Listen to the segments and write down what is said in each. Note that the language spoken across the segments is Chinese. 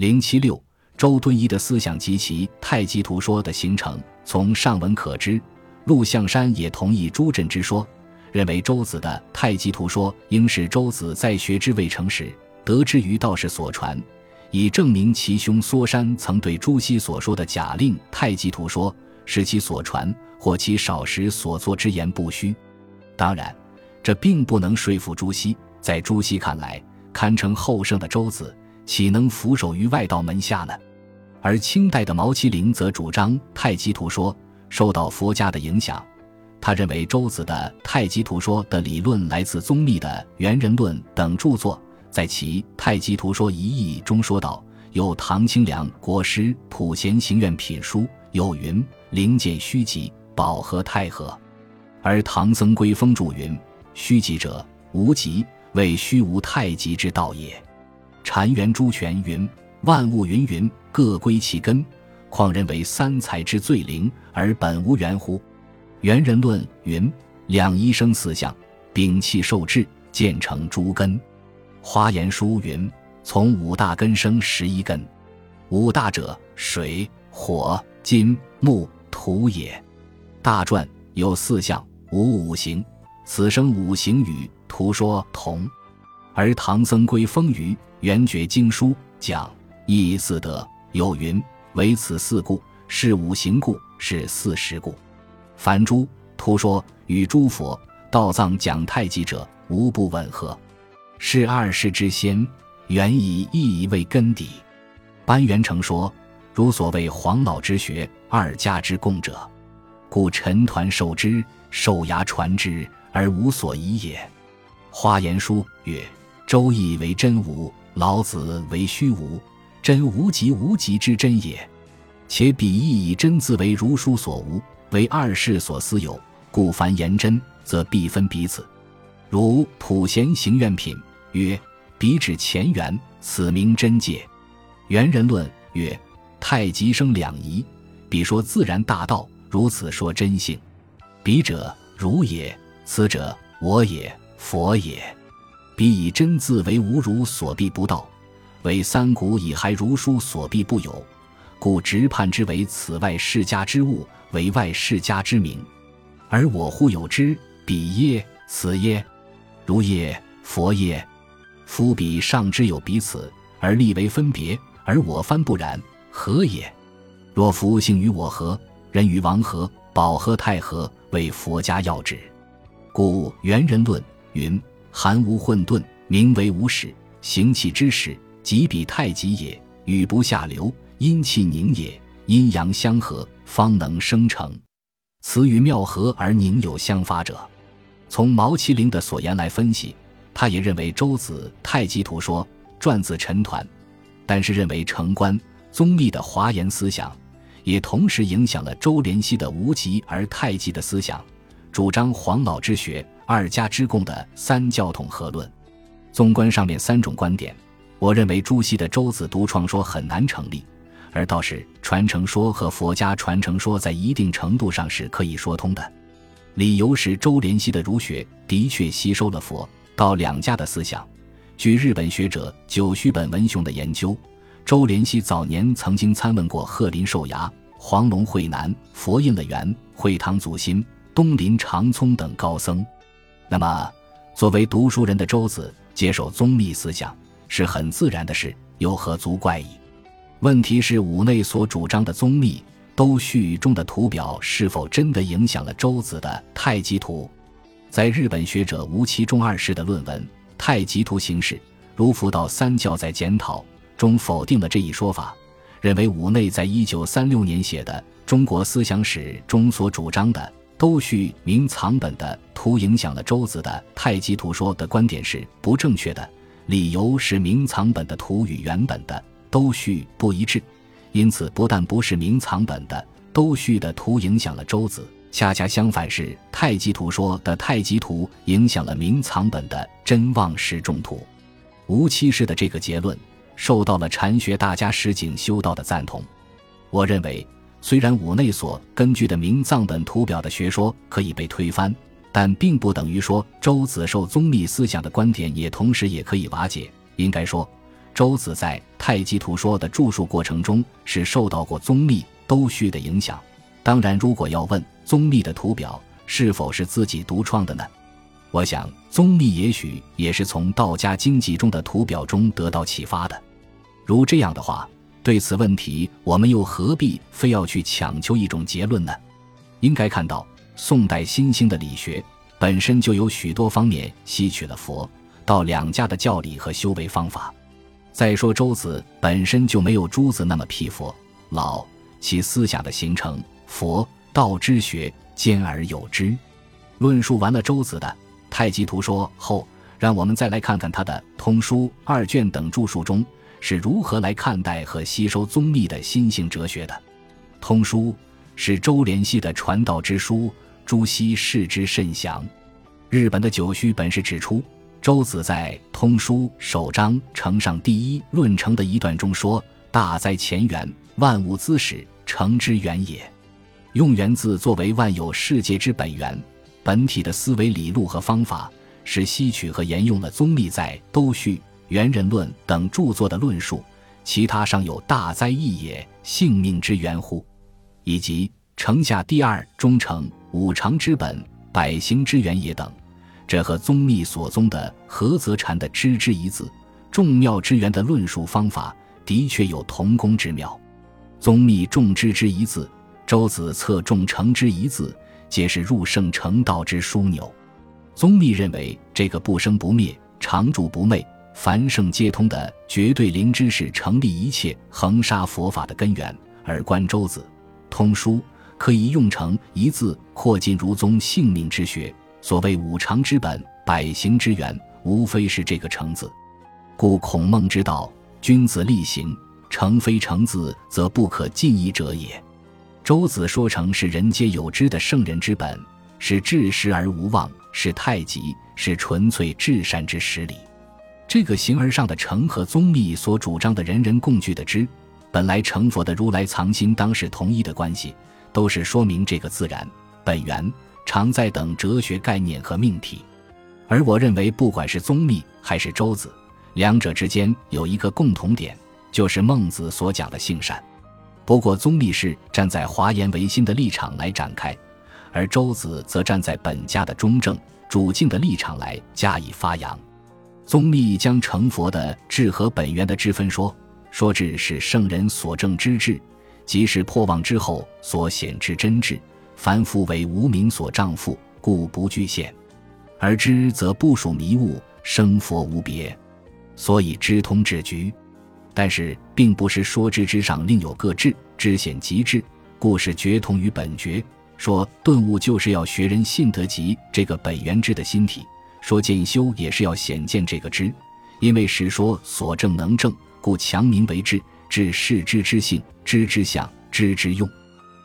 零七六，周敦颐的思想及其太极图说的形成，从上文可知，陆象山也同意朱震之说，认为周子的太极图说应是周子在学之未成时得之于道士所传，以证明其兄缩山曾对朱熹所说的假令太极图说是其所传或其少时所作之言不虚。当然，这并不能说服朱熹。在朱熹看来，堪称后圣的周子，岂能俯首于外道门下呢？而清代的毛麒麟则主张太极图说受到佛家的影响。他认为周子的太极图说的理论来自宗密的《猿人论》等著作。在其《太极图说一义》中说道：“有唐清凉国师《普贤行愿品书》有云：‘灵见虚极，保和太和。’”而唐僧归风注云：“虚极者，无极，为虚无太极之道也。”禅元朱权云：“万物云云，各归其根，况人为三才之最灵，而本无缘乎？”元人论云：“两一生四象，摒气受制，渐成诸根。”花言书云：“从五大根生十一根，五大者，水、火、金、木、土也。”大传有四象。无五行，此生五行与图说同，而唐僧归风于圆觉经书讲亦四德有云：唯此四故，是五行故，是四时故。凡诸图说与诸佛道藏讲太极者，无不吻合，是二世之先，原以一仪为根底。班元成说：如所谓黄老之学，二家之共者，故陈抟受之。受牙传之而无所疑也。花言书曰：“周易为真无，老子为虚无。真无极无极之真也。且彼亦以真字为如书所无，为二世所私有。故凡言真，则必分彼此。如普贤行愿品曰：‘彼指前缘，此名真界。’元人论曰：‘太极生两仪，彼说自然大道，如此说真性。’”彼者如也，此者我也，佛也。彼以真字为无如所必不道，为三古以还如书所必不有，故直判之为此外世家之物，为外世家之名。而我乎有之，彼耶，此耶，如耶，佛耶。夫彼上之有彼此，而立为分别，而我翻不然，何也？若夫性与我合，人与王合，宝和太和。为佛家要旨，故元人论云：寒无混沌，名为无始，行气之始，即彼太极也。雨不下流，阴气凝也，阴阳相合，方能生成。此与妙合而凝有相发者。从毛麒麟的所言来分析，他也认为周子太极图说传自陈抟，但是认为成观宗密的华严思想。也同时影响了周濂溪的无极而太极的思想，主张黄老之学、二家之共的三教统合论。纵观上面三种观点，我认为朱熹的周子独创说很难成立，而道士传承说和佛家传承说在一定程度上是可以说通的。理由是周濂溪的儒学的确吸收了佛道两家的思想。据日本学者久须本文雄的研究。周濂溪早年曾经参问过鹤林寿牙、黄龙会南、佛印了元、会堂祖心、东林长聪等高僧。那么，作为读书人的周子接受宗密思想是很自然的事，又何足怪异？问题是五内所主张的宗密都序中的图表是否真的影响了周子的太极图？在日本学者吴其中二世的论文《太极图形式：如福道三教在检讨》。中否定了这一说法，认为武内在一九三六年写的《中国思想史》中所主张的都序明藏本的图影响了周子的太极图说的观点是不正确的。理由是明藏本的图与原本的都序不一致，因此不但不是明藏本的都序的图影响了周子，恰恰相反是太极图说的太极图影响了明藏本的真妄实中图。吴七师的这个结论。受到了禅学大家石井修道的赞同。我认为，虽然五内所根据的明藏本图表的学说可以被推翻，但并不等于说周子受宗密思想的观点也同时也可以瓦解。应该说，周子在《太极图说》的著述过程中是受到过宗密、都虚的影响。当然，如果要问宗密的图表是否是自己独创的呢？我想，宗密也许也是从道家经籍中的图表中得到启发的。如这样的话，对此问题，我们又何必非要去强求一种结论呢？应该看到，宋代新兴的理学本身就有许多方面吸取了佛道两家的教理和修为方法。再说，周子本身就没有朱子那么辟佛老，其思想的形成，佛道之学兼而有之。论述完了周子的。太极图说后，让我们再来看看他的《通书》二卷等著述中是如何来看待和吸收宗密的心性哲学的。《通书》是周濂系的传道之书，朱熹视之甚详。日本的九虚本是指出，周子在《通书》首章承上第一论成的一段中说：“大哉前缘，万物滋始，成之源也。”用“源”字作为万有世界之本源。本体的思维理路和方法是吸取和沿用了宗密在《都绪》《元人论》等著作的论述，其他尚有“大哉异也，性命之源乎”，以及“城下第二忠诚，五常之本，百姓之源也”等，这和宗密所宗的菏泽禅的“知之一字，众妙之源”的论述方法的确有同工之妙。宗密重知之一字，周子侧重诚之一字。皆是入圣成道之枢纽。宗密认为，这个不生不灭、常住不昧、凡圣皆通的绝对灵知是成立一切恒沙佛法的根源。而观周子通书，可以用成一字扩进如宗性命之学。所谓五常之本、百行之源，无非是这个成字。故孔孟之道，君子立行，成非成字，则不可尽疑者也。周子说成是人皆有之的圣人之本，是至实而无妄，是太极，是纯粹至善之实理。这个形而上的成和宗密所主张的人人共具的知，本来成佛的如来藏心当是同一的关系，都是说明这个自然本源常在等哲学概念和命题。而我认为，不管是宗密还是周子，两者之间有一个共同点，就是孟子所讲的性善。不过，宗密是站在华严唯心的立场来展开，而周子则站在本家的中正主境的立场来加以发扬。宗密将成佛的智和本源的之分说，说智是圣人所证之智，即是破妄之后所显之真智，凡夫为无名所障缚，故不具现；而知则不属迷雾，生佛无别，所以知通智局。但是，并不是说知之上另有个智，知显极智，故是绝同于本觉。说顿悟就是要学人信得极这个本源智的心体；说渐修也是要显见这个知，因为实说所证能证，故强民为智。智是知之性，知之相，知之用。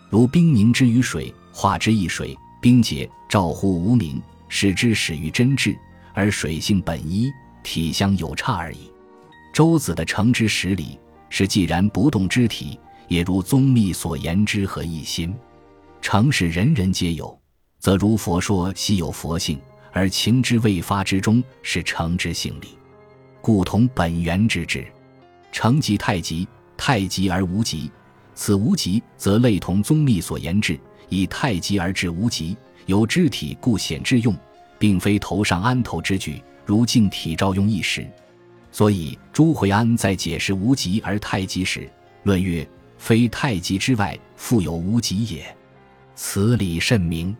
如冰凝之于水，化之一水；冰结，照乎无名，使之始于真智，而水性本一，体相有差而已。周子的诚之实理是，既然不动之体，也如宗密所言之合一心。诚是人人皆有，则如佛说悉有佛性，而情之未发之中是诚之性理，故同本源之智。诚即太极，太极而无极，此无极则类同宗密所言之，以太极而治无极，有肢体故显之用，并非头上安头之举，如镜体照用一时。所以朱回安在解释无极而太极时，论曰：“非太极之外，复有无极也。”此理甚明。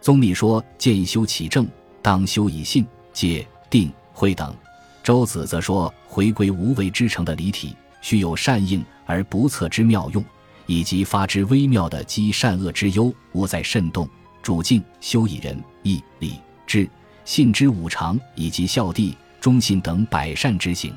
宗密说：“见修起正，当修以信、戒、定、慧等。”周子则说：“回归无为之成的理体，须有善应而不测之妙用，以及发之微妙的积善恶之忧，无在慎动。主静修以仁义礼智信之五常，以及孝弟。”忠信等百善之行，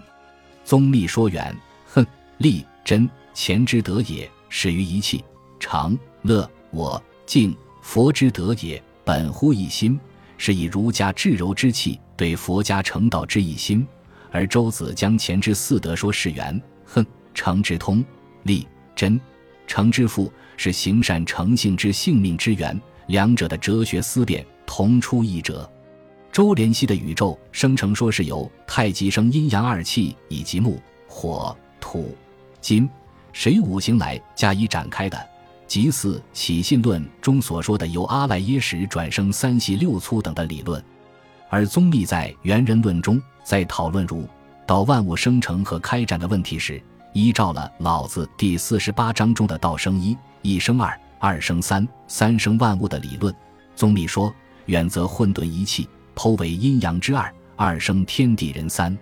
宗密说：“远恨利真前之德也，始于一气；常乐我敬佛之德也，本乎一心。是以儒家至柔之气对佛家成道之一心。而周子将前之四德说是缘恨诚之通利真诚之父，是行善诚信之性命之源。两者的哲学思辨同出一辙。”周濂溪的宇宙生成说是由太极生阴阳二气以及木、火、土、金、水五行来加以展开的，即似《起信论》中所说的由阿赖耶识转生三系六粗等的理论。而宗密在《元人论》中，在讨论儒道万物生成和开展的问题时，依照了老子第四十八章中的“道生一，一生二，二生三，三生万物”的理论。宗密说：“远则混沌一气，剖为阴阳之二；二生天地人三，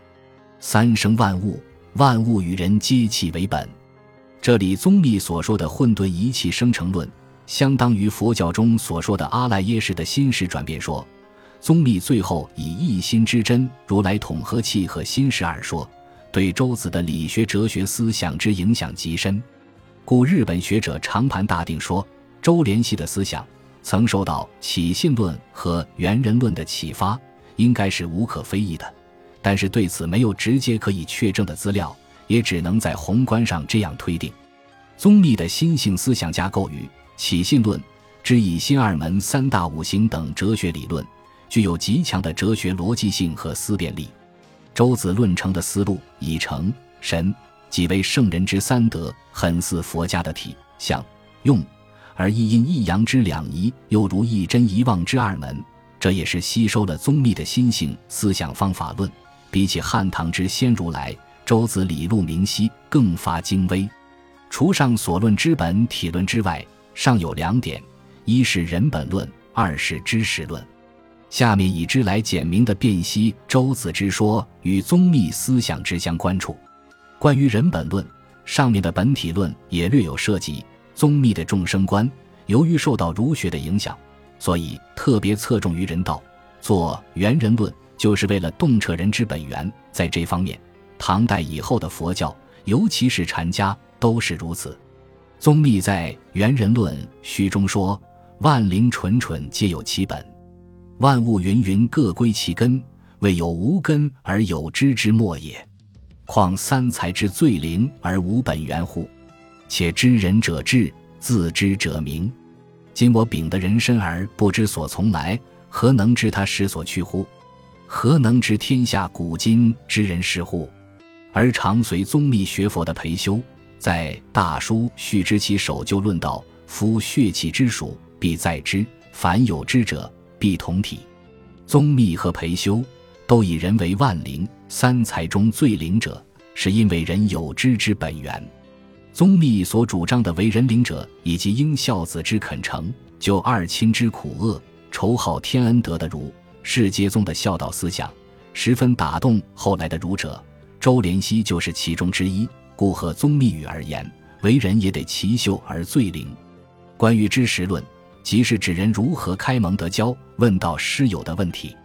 三生万物，万物与人皆气为本。”这里宗密所说的混沌一气生成论，相当于佛教中所说的阿赖耶识的心识转变说。宗密最后以一心之真如来统合气和心识而说，对周子的理学哲学思想之影响极深，故日本学者长盘大定说，周联系的思想曾受到起信论和元人论的启发，应该是无可非议的。但是对此没有直接可以确证的资料，也只能在宏观上这样推定。宗密的心性思想架构与起信论之以心二门、三大五行等哲学理论。具有极强的哲学逻辑性和思辨力。周子论成的思路以成神即为圣人之三德，很似佛家的体相用，而一阴一阳之两仪，又如一真一妄之二门。这也是吸收了宗密的心性思想方法论。比起汉唐之先如来，周子理路明晰，更发精微。除上所论之本体论之外，尚有两点：一是人本论，二是知识论。下面以之来简明的辨析周子之说与宗密思想之相关处。关于人本论，上面的本体论也略有涉及。宗密的众生观，由于受到儒学的影响，所以特别侧重于人道，做元人论就是为了洞彻人之本源。在这方面，唐代以后的佛教，尤其是禅家，都是如此。宗密在《元人论序》中说：“万灵蠢蠢，皆有其本。”万物芸芸，各归其根，未有无根而有知之末也。况三才之最灵而无本源乎？且知人者智，自知者明。今我秉得人身而不知所从来，何能知他始所去乎？何能知天下古今之人事乎？而常随宗密学佛的裴修，在《大书续之其守旧论道：夫血气之属，必在之；凡有之者。必同体，宗密和裴修都以人为万灵，三才中最灵者，是因为人有知之本源。宗密所主张的为人灵者，以及应孝子之恳诚，救二亲之苦厄，酬好天恩德的儒世皆宗的孝道思想，十分打动后来的儒者。周濂溪就是其中之一。故和宗密语而言，为人也得奇秀而最灵。关于知识论。即是指人如何开蒙得教、问道师友的问题。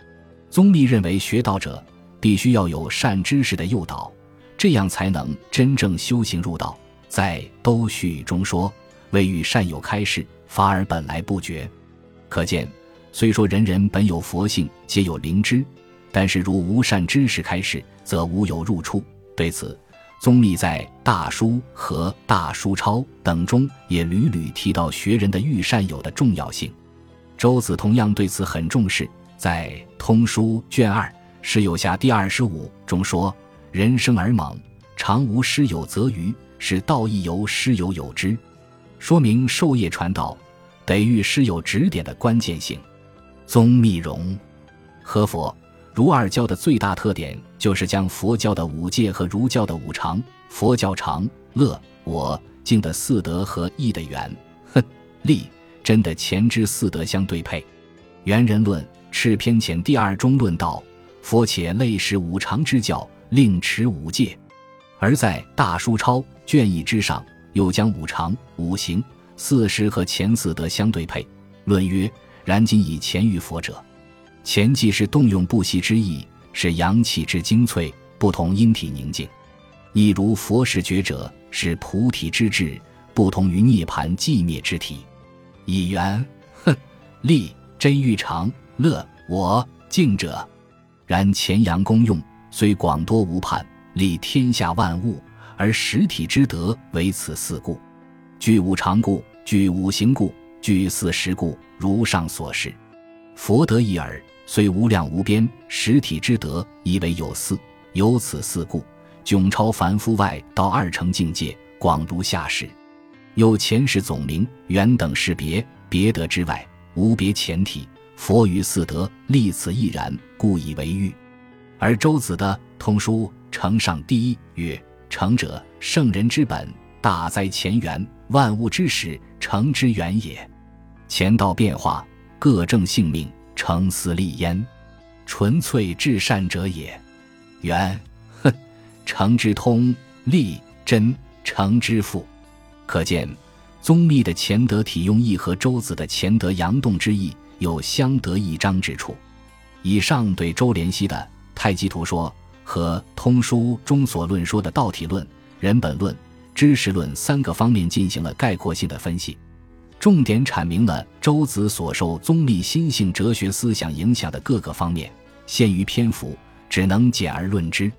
宗密认为，学道者必须要有善知识的诱导，这样才能真正修行入道。在《都序》中说：“未遇善友开示，法而本来不绝。”可见，虽说人人本有佛性，皆有灵知，但是如无善知识开示，则无有入处。对此，宗密在《大书》和《大书钞》等中也屡屡提到学人的育善友的重要性。周子同样对此很重视，在《通书》卷二《师友下》第二十五中说：“人生而猛，常无师友则愚，是道义由师友有之。”说明授业传道得遇师友指点的关键性。宗密容和佛。儒二教的最大特点就是将佛教的五戒和儒教的五常、佛教常、乐、我、净的四德和义的缘、恨、利、真的前之四德相对配。元人论赤篇前第二中论道：佛且类使五常之教，令持五戒；而在大书抄卷一之上，又将五常、五行、四时和前四德相对配。论曰：然今以前于佛者。前即是动用不息之意，是阳气之精粹，不同阴体宁静；亦如佛识觉者，是菩提之智，不同于涅盘寂灭之体。以缘哼利真欲常乐我静者，然前阳功用虽广多无判，利天下万物，而实体之德为此四故。具五常故，具五行故，具四时故，如上所示。佛得一耳。虽无量无边实体之德，以为有四，有此四故，迥超凡夫外道二乘境界，广如下士。有前世总名，缘等是别，别德之外无别前体。佛于四德立此亦然，故以为喻。而周子的通书承上第一曰：“成者，圣人之本，大哉前缘，万物之始，成之源也。前道变化，各正性命，成思立焉，纯粹至善者也。元，哼，成之通，立真，成之父。可见，宗密的乾德体用意和周子的乾德阳动之意有相得益彰之处。以上对周濂溪的。太极图说和通书中所论说的道体论、人本论、知识论三个方面进行了概括性的分析，重点阐明了周子所受宗立心性哲学思想影响的各个方面。限于篇幅，只能简而论之。